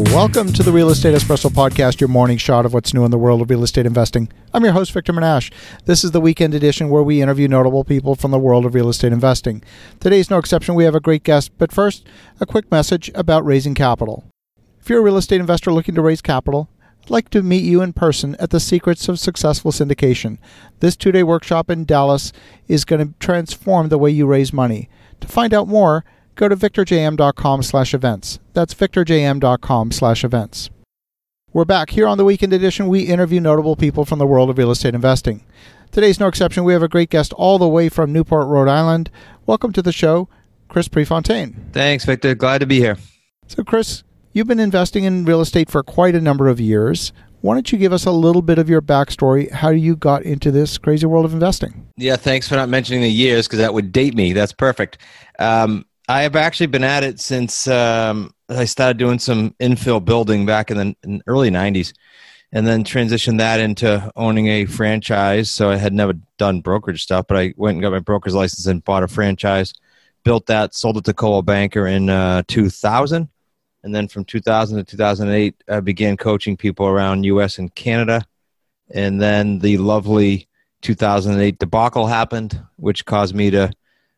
Welcome to the Real Estate Espresso Podcast, your morning shot of what's new in the world of real estate investing. I'm your host, Victor Menasce. This is the weekend edition where we interview notable people from the world of real estate investing. Today's no exception. We have a great guest, but first, a quick message about raising capital. If you're a real estate investor looking to raise capital, I'd like to meet you in person at the Secrets of Successful Syndication. This two day workshop in Dallas is going to transform the way you raise money. To find out more, go to victorjm.com slash events. That's victorjm.com slash events. We're back. Here on the Weekend Edition, we interview notable people from the world of real estate investing. Today's no exception. We have a great guest all the way from Newport, Rhode Island. Welcome to the show, Chris Prefontaine. Thanks, Victor. Glad to be here. So, Chris, you've been investing in real estate for quite a number of years. Why don't you give us a little bit of your backstory, how you got into this crazy world of investing? Yeah, thanks for not mentioning the years because that would date me. That's perfect. Um, I have actually been at it since um, I started doing some infill building back in the in early 90s and then transitioned that into owning a franchise. So I had never done brokerage stuff, but I went and got my broker's license and bought a franchise, built that, sold it to Coldwell Banker in uh, 2000. And then from 2000 to 2008, I began coaching people around US and Canada. And then the lovely 2008 debacle happened, which caused me to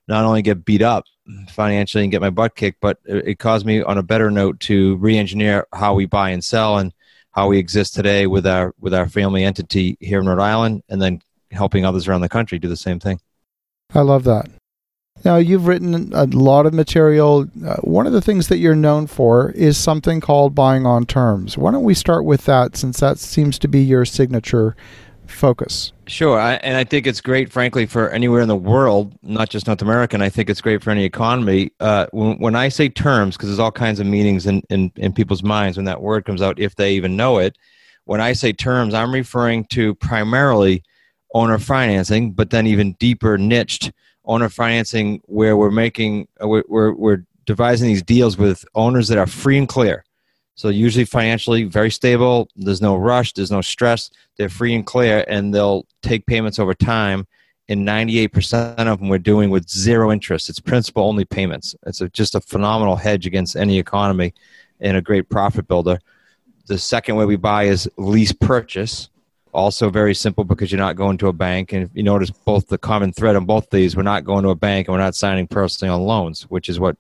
not only get beat up, financially and get my butt kicked, but it caused me on a better note to re-engineer how we buy and sell and how we exist today with our with our family entity here in Rhode Island, and then helping others around the country do the same thing. I love that. Now, you've written a lot of material. Uh, one of the things that you're known for is something called buying on terms. Why don't we start with that since that seems to be your signature focus? Sure, I, and I think it's great, frankly, for anywhere in the world, not just North America. And I think it's great for any economy. Uh, when, when, I say terms, because there's all kinds of meanings in, in, in people's minds when that word comes out, if they even know it. When I say terms, I'm referring to primarily owner financing, but then even deeper niched owner financing, where we're making uh, we're, we're, we're devising these deals with owners that are free and clear so usually financially very stable. There's no rush. There's no stress. They're free and clear, and they'll take payments over time. And 98% of them we're doing with zero interest. It's principal only payments. It's a, just a phenomenal hedge against any economy and a great profit builder. The second way we buy is lease purchase. Also very simple because you're not going to a bank. And you notice both the common thread on both these, we're not going to a bank and we're not signing personally on loans, which is what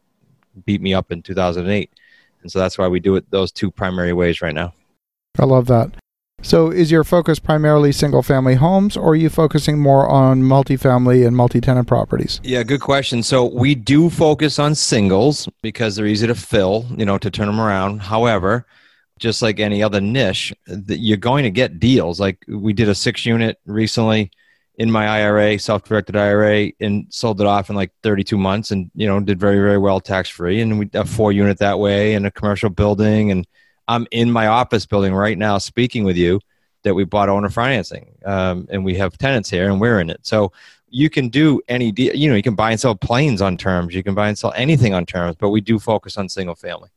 beat me up in 2008 and so that's why we do it those two primary ways right now. I love that. So, is your focus primarily single family homes, or are you focusing more on multifamily and multi tenant properties? Yeah, good question. So, we do focus on singles because they're easy to fill, you know, to turn them around. However, just like any other niche, you're going to get deals. Like we did a six unit recently in my IRA, self-directed IRA, and sold it off in like 32 months, and you know did very very well tax free. And we a four unit that way in a commercial building, and I'm in my office building right now speaking with you that we bought owner financing, um, and we have tenants here, and we're in it. So you can do any deal. You know, you can buy and sell planes on terms. You can buy and sell anything on terms, but we do focus on single family.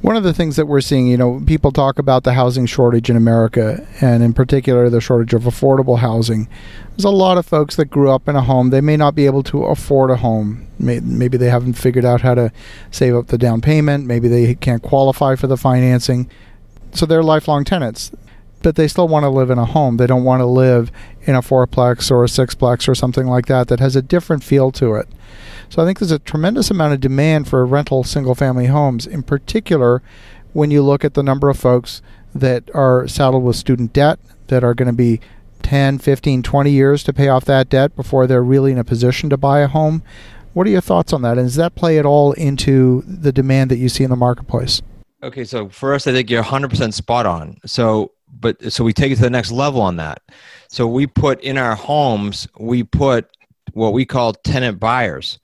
One of the things that we're seeing, you know, people talk about the housing shortage in America, and in particular the shortage of affordable housing. There's a lot of folks that grew up in a home. They may not be able to afford a home. Maybe they haven't figured out how to save up the down payment. Maybe they can't qualify for the financing. So they're lifelong tenants, but they still want to live in a home. They don't want to live in a fourplex or a sixplex or something like that that has a different feel to it. So I think there's a tremendous amount of demand for rental single family homes, in particular when you look at the number of folks that are saddled with student debt that are going to be 10, 15, 20 years to pay off that debt before they're really in a position to buy a home. What are your thoughts on that? And does that play at all into the demand that you see in the marketplace? Okay, so first, I think you're 100% spot on. So, but so we take it to the next level on that. So we put in our homes, we put what we call tenant buyers.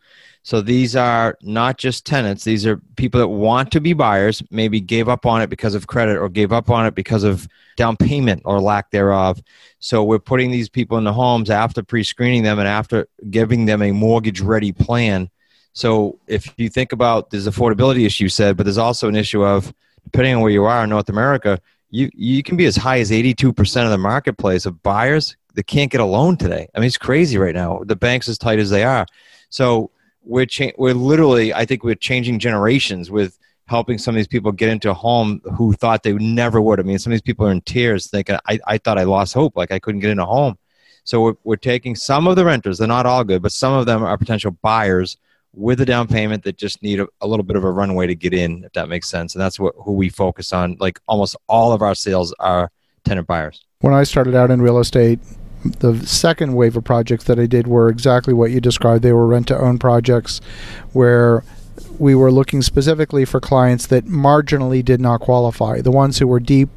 So these are not just tenants, these are people that want to be buyers, maybe gave up on it because of credit or gave up on it because of down payment or lack thereof. So we're putting these people in the homes after pre screening them and after giving them a mortgage ready plan. So if you think about this affordability issue said, but there's also an issue of depending on where you are in North America, you, you can be as high as 82% of the marketplace of buyers that can't get a loan today. I mean, it's crazy right now. The banks as tight as they are. So we're cha- we're literally I think we're changing generations with helping some of these people get into a home who thought they never would. I mean, some of these people are in tears thinking, I, I thought I lost hope, like I couldn't get in a home. So we're, we're taking some of the renters, they're not all good, but some of them are potential buyers with a down payment that just need a, a, little bit of a runway to get in, if that makes sense. And that's what who we focus on. Like almost all of our sales are tenant buyers. When I started out in real estate, the second wave of projects that I did were exactly what you described. They were rent to own projects where we were looking specifically for clients that marginally did not qualify. The ones who were deep,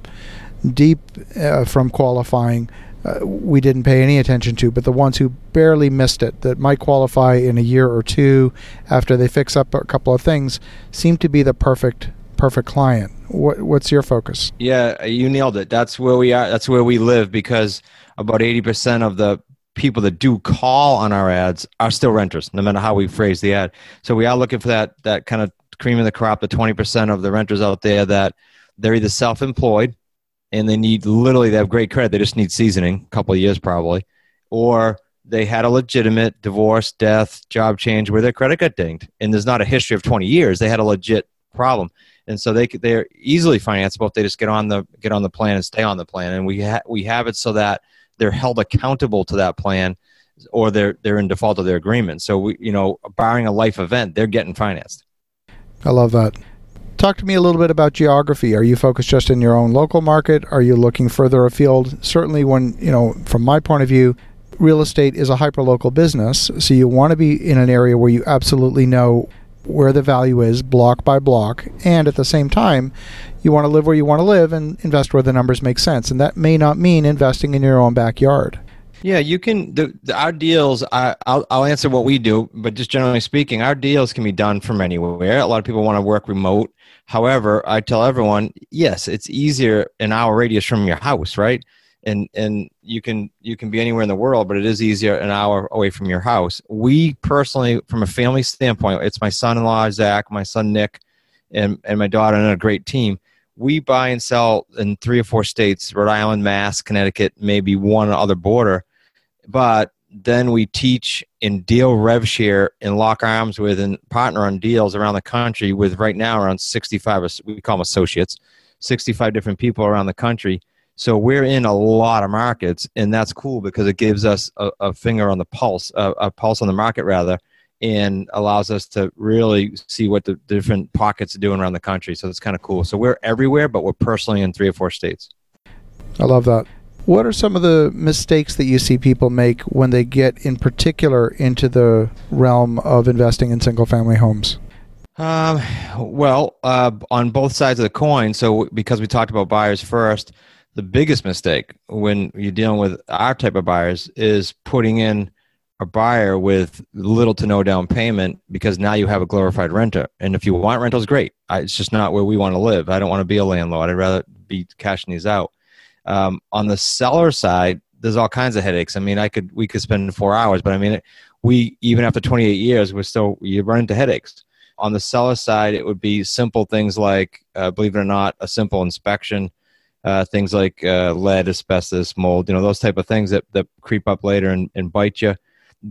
deep uh, from qualifying, uh, we didn't pay any attention to. But the ones who barely missed it, that might qualify in a year or two after they fix up a couple of things, seem to be the perfect perfect client. What, what's your focus? Yeah, you nailed it. That's where we are. That's where we live because about 80% of the people that do call on our ads are still renters, no matter how we phrase the ad. So we are looking for that that kind of cream of the crop, the 20% of the renters out there that they're either self-employed and they need literally they have great credit, they just need seasoning, a couple of years probably, or they had a legitimate divorce, death, job change where their credit got dinged, and there's not a history of 20 years. They had a legit problem, and so they they're easily financeable if they just get on the get on the plan and stay on the plan. And we ha- we have it so that they're held accountable to that plan or they're they're in default of their agreement. So we, you know, barring a life event, they're getting financed. I love that. Talk to me a little bit about geography. Are you focused just in your own local market? Are you looking further afield? Certainly, when you know, from my point of view, real estate is a hyper local business, so you want to be in an area where you absolutely know where the value is block by block and at the same time you want to live where you want to live and invest where the numbers make sense and that may not mean investing in your own backyard. Yeah you can the, the our deals I, I'll, I'll answer what we do but just generally speaking our deals can be done from anywhere. A lot of people want to work remote. However i tell everyone yes it's easier an hour radius from your house right and and you can you can be anywhere in the world but it is easier an hour away from your house. We personally from a family standpoint it's my son-in-law zach my son nick and and my daughter and a great team. We buy and sell in three or four states rhode island mass connecticut maybe one other border. But then we teach in deal rev share and lock arms with and partner on deals around the country with right now around 65 we call them associates 65 different people around the country so we're in a lot of markets, and that's cool because it gives us a, a finger on the pulse, a, a, pulse on the market rather, and allows us to really see what the different pockets are doing around the country. So it's kind of cool. So we're everywhere, but we're personally in three or four states. I love that. What are some of the mistakes that you see people make when they get, in particular, into the realm of investing in single family homes? Um, well, uh, on both sides of the coin. So, because we talked about buyers first, the biggest mistake when you're dealing with our type of buyers is putting in a buyer with little to no down payment because now you have a glorified renter. And if you want rentals, great. I, it's just not where we want to live. I don't want to be a landlord. I'd rather be cashing these out. Um, on the seller side, there's all kinds of headaches. I mean, I could we could spend four hours, but I mean, we even after 28 years, we're still you run into headaches. On the seller side, it would be simple things like, uh, believe it or not, a simple inspection uh, things like uh, lead, asbestos, mold, you know, those type of things that, that creep up later and, and bite you.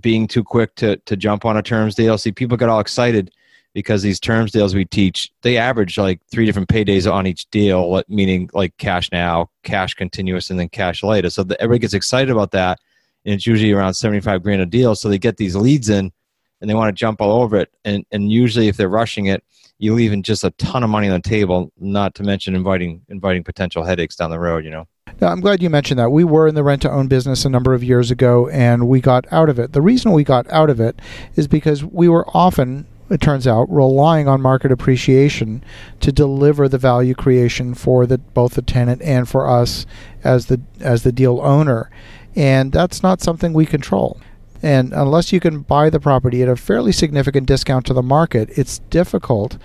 Being too quick to, to jump on a terms deal. See, people get all excited because these terms deals we teach, they average like three different paydays on each deal, meaning like cash now, cash continuous, and then cash later. So the, everybody gets excited about that. And it's usually around 75 grand a deal. So they get these leads in and they want to jump all over it. And, and usually if they're rushing it, you leaving just a ton of money on the table, not to mention inviting inviting potential headaches down the road. You know. Now, I'm glad you mentioned that. We were in the rent to own business a number of years ago, and we got out of it. The reason we got out of it is because we were often it turns out, relying on market appreciation to deliver the value creation for the, both the tenant and for us as the as the deal owner, and that's not something we control. And unless you can buy the property at a fairly significant discount to the market, it's difficult.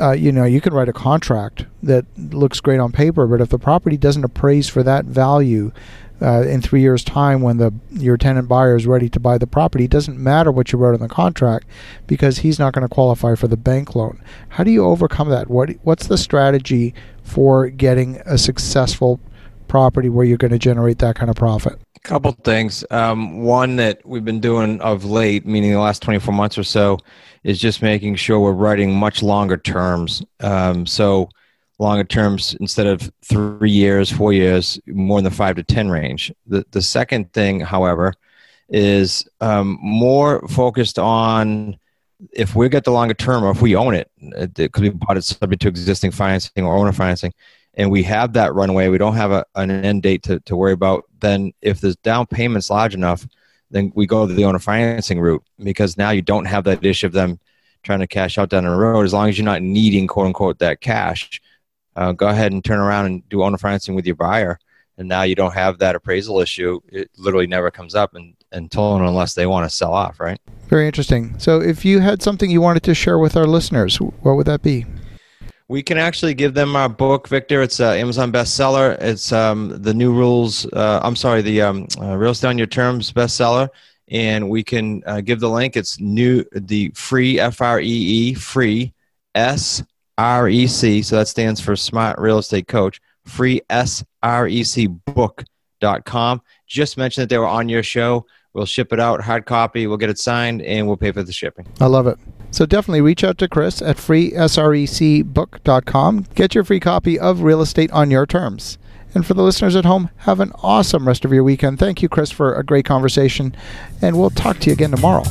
Uh, you know, you can write a contract that looks great on paper, but if the property doesn't appraise for that value uh, in three years' time, when the your tenant buyer is ready to buy the property, it doesn't matter what you wrote in the contract because he's not going to qualify for the bank loan. How do you overcome that? What what's the strategy for getting a successful property where you're going to generate that kind of profit? Couple things. Um, one that we've been doing of late, meaning the last 24 months or so, is just making sure we're writing much longer terms. Um, so longer terms instead of three years, four years, more in the five to 10 range. The, the second thing, however, is um, more focused on if we get the longer term or if we own it, because we bought it subject to existing financing or owner financing, and we have that runway, we don't have a, an end date to, to worry about, then if the down payment's large enough, then we go to the owner financing route because now you don't have that issue of them trying to cash out down the road. As long as you're not needing, quote unquote, that cash, uh, go ahead and turn around and do owner financing with your buyer. And now you don't have that appraisal issue. It literally never comes up and, until and unless they want to sell off, right? Very interesting. So, if you had something you wanted to share with our listeners, what would that be? We can actually give them our book, Victor. It's an Amazon bestseller. It's um, the new rules. Uh, I'm sorry, the um, uh, Real Estate on Your Terms bestseller, and we can uh, give the link. It's new, the free F R E E free S R E C. So that stands for Smart Real Estate Coach. Free S R E C book.com. Just mention that they were on your show. We'll ship it out, hard copy. We'll get it signed, and we'll pay for the shipping. I love it. So definitely reach out to Chris at freesrecbook.com. Get your free copy of Real Estate on Your Terms. And for the listeners at home, have an awesome rest of your weekend. Thank you, Chris, for a great conversation. And we'll talk to you again tomorrow.